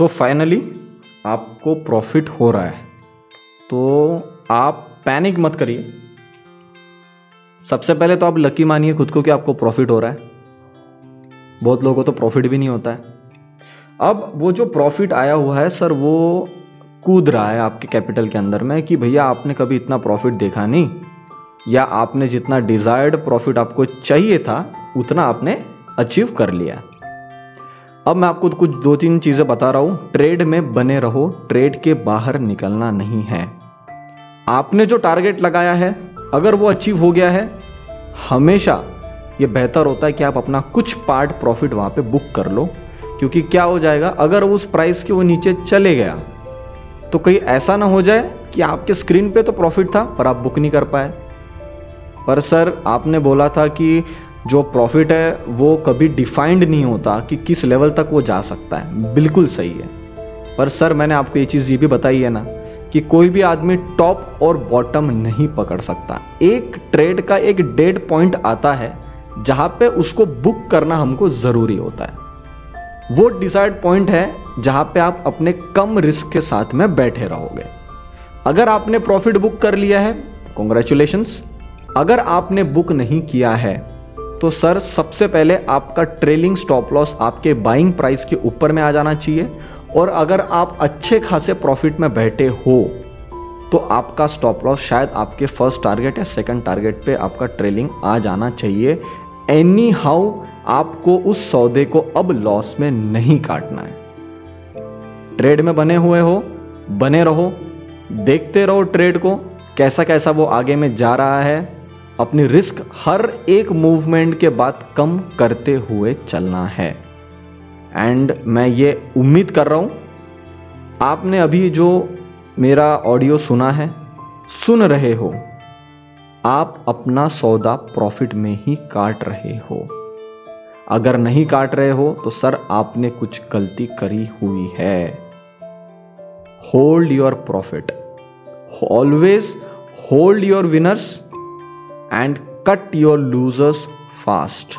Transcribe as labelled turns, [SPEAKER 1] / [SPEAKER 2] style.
[SPEAKER 1] तो फाइनली आपको प्रॉफिट हो रहा है। तो आप पैनिक मत करिए। सबसे पहले तो आप लकी मानिए खुद को कि आपको प्रॉफिट हो रहा है। बहुत लोगों को तो प्रॉफिट भी नहीं होता है। अब वो जो प्रॉफिट आया हुआ है सर वो कूद रहा है आपके कैपिटल के अंदर में कि भैया आपने कभी इतना प्रॉफिट देखा नहीं। या आपने जितना डिजायर्ड प्रॉफिट आपको चाहिए था, उतना आपने अचीव कर लिया। अब मैं आपको कुछ दो तीन चीज़ें बता रहा हूँ। ट्रेड में बने रहो, ट्रेड के बाहर निकलना नहीं है। आपने जो टारगेट लगाया है, अगर वो अचीव हो गया है, हमेशा ये बेहतर होता है कि आप अपना कुछ पार्ट प्रॉफिट वहाँ पे बुक कर लो, क्योंकि क्या हो जाएगा, अगर उस प्राइस के वो नीचे चले गया तो कहीं ऐसा ना हो जाए कि आपके स्क्रीन पे तो प्रॉफिट था, पर आप बुक नहीं कर पाए। पर सर आपने बोला था कि जो प्रॉफिट है, वो कभी डिफाइंड नहीं होता कि किस लेवल तक वो जा सकता है। बिल्कुल सही है। पर सर, मैंने आपको ये चीज़ ये भी बताई है ना कि कोई भी आदमी टॉप और बॉटम नहीं पकड़ सकता। एक ट्रेड का एक डेड पॉइंट आता है, जहाँ पे उसको बुक करना हमको ज़रूरी होता है। वो डिसाइड पॉइंट है, जहाँ पे आप अपने कम रिस्क के साथ में बैठे रहोगे। अगर आपने प्रॉफिट बुक कर लिया है कॉन्ग्रेचुलेशंस अगर आपने बुक नहीं किया है तो सर, सबसे पहले आपका ट्रेलिंग स्टॉप लॉस आपके बाइंग प्राइस के ऊपर में आ जाना चाहिए। और अगर आप अच्छे खासे प्रॉफिट में बैठे हो तो आपका स्टॉप लॉस शायद आपके फ़र्स्ट टारगेट या सेकंड टारगेट पे आपका ट्रेलिंग आ जाना चाहिए। एनी हाउ आपको उस सौदे को अब लॉस में नहीं काटना है। ट्रेड में बने हुए हो, बने रहो, देखते रहो ट्रेड को कैसा कैसा वो आगे में जा रहा है। अपनी रिस्क हर एक मूवमेंट के बाद कम करते हुए चलना है। एंड मैं ये उम्मीद कर रहा हूँ, आपने अभी जो मेरा ऑडियो सुना है, सुन रहे हो। आप अपना सौदा प्रॉफिट में ही काट रहे हो। अगर नहीं काट रहे हो तो सर, आपने कुछ गलती करी हुई है। Hold your profit always hold your winners and cut your losers fast.